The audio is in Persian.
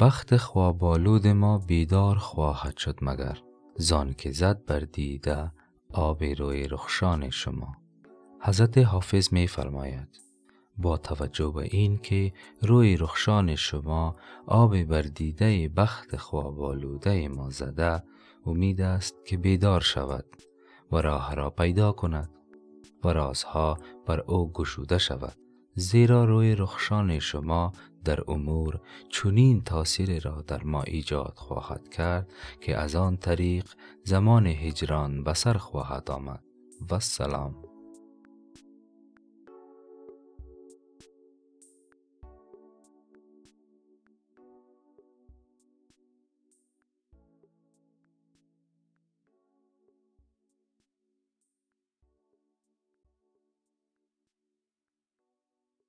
بخت خوابالود ما بیدار خواهد شد مگر. زان که زد بر دیده آب روی رخشان شما. حضرت حافظ می فرماید با توجه به این که روی رخشان شما آب بر دیده بخت خوابالوده ما زده امید است که بیدار شود و راه را پیدا کند و رازها بر او گشوده شود. زیرا روی رخشان شما در امور چنین تاثیر را در ما ایجاد خواهد کرد که از آن طریق زمان هجران بسر خواهد آمد. و سلام.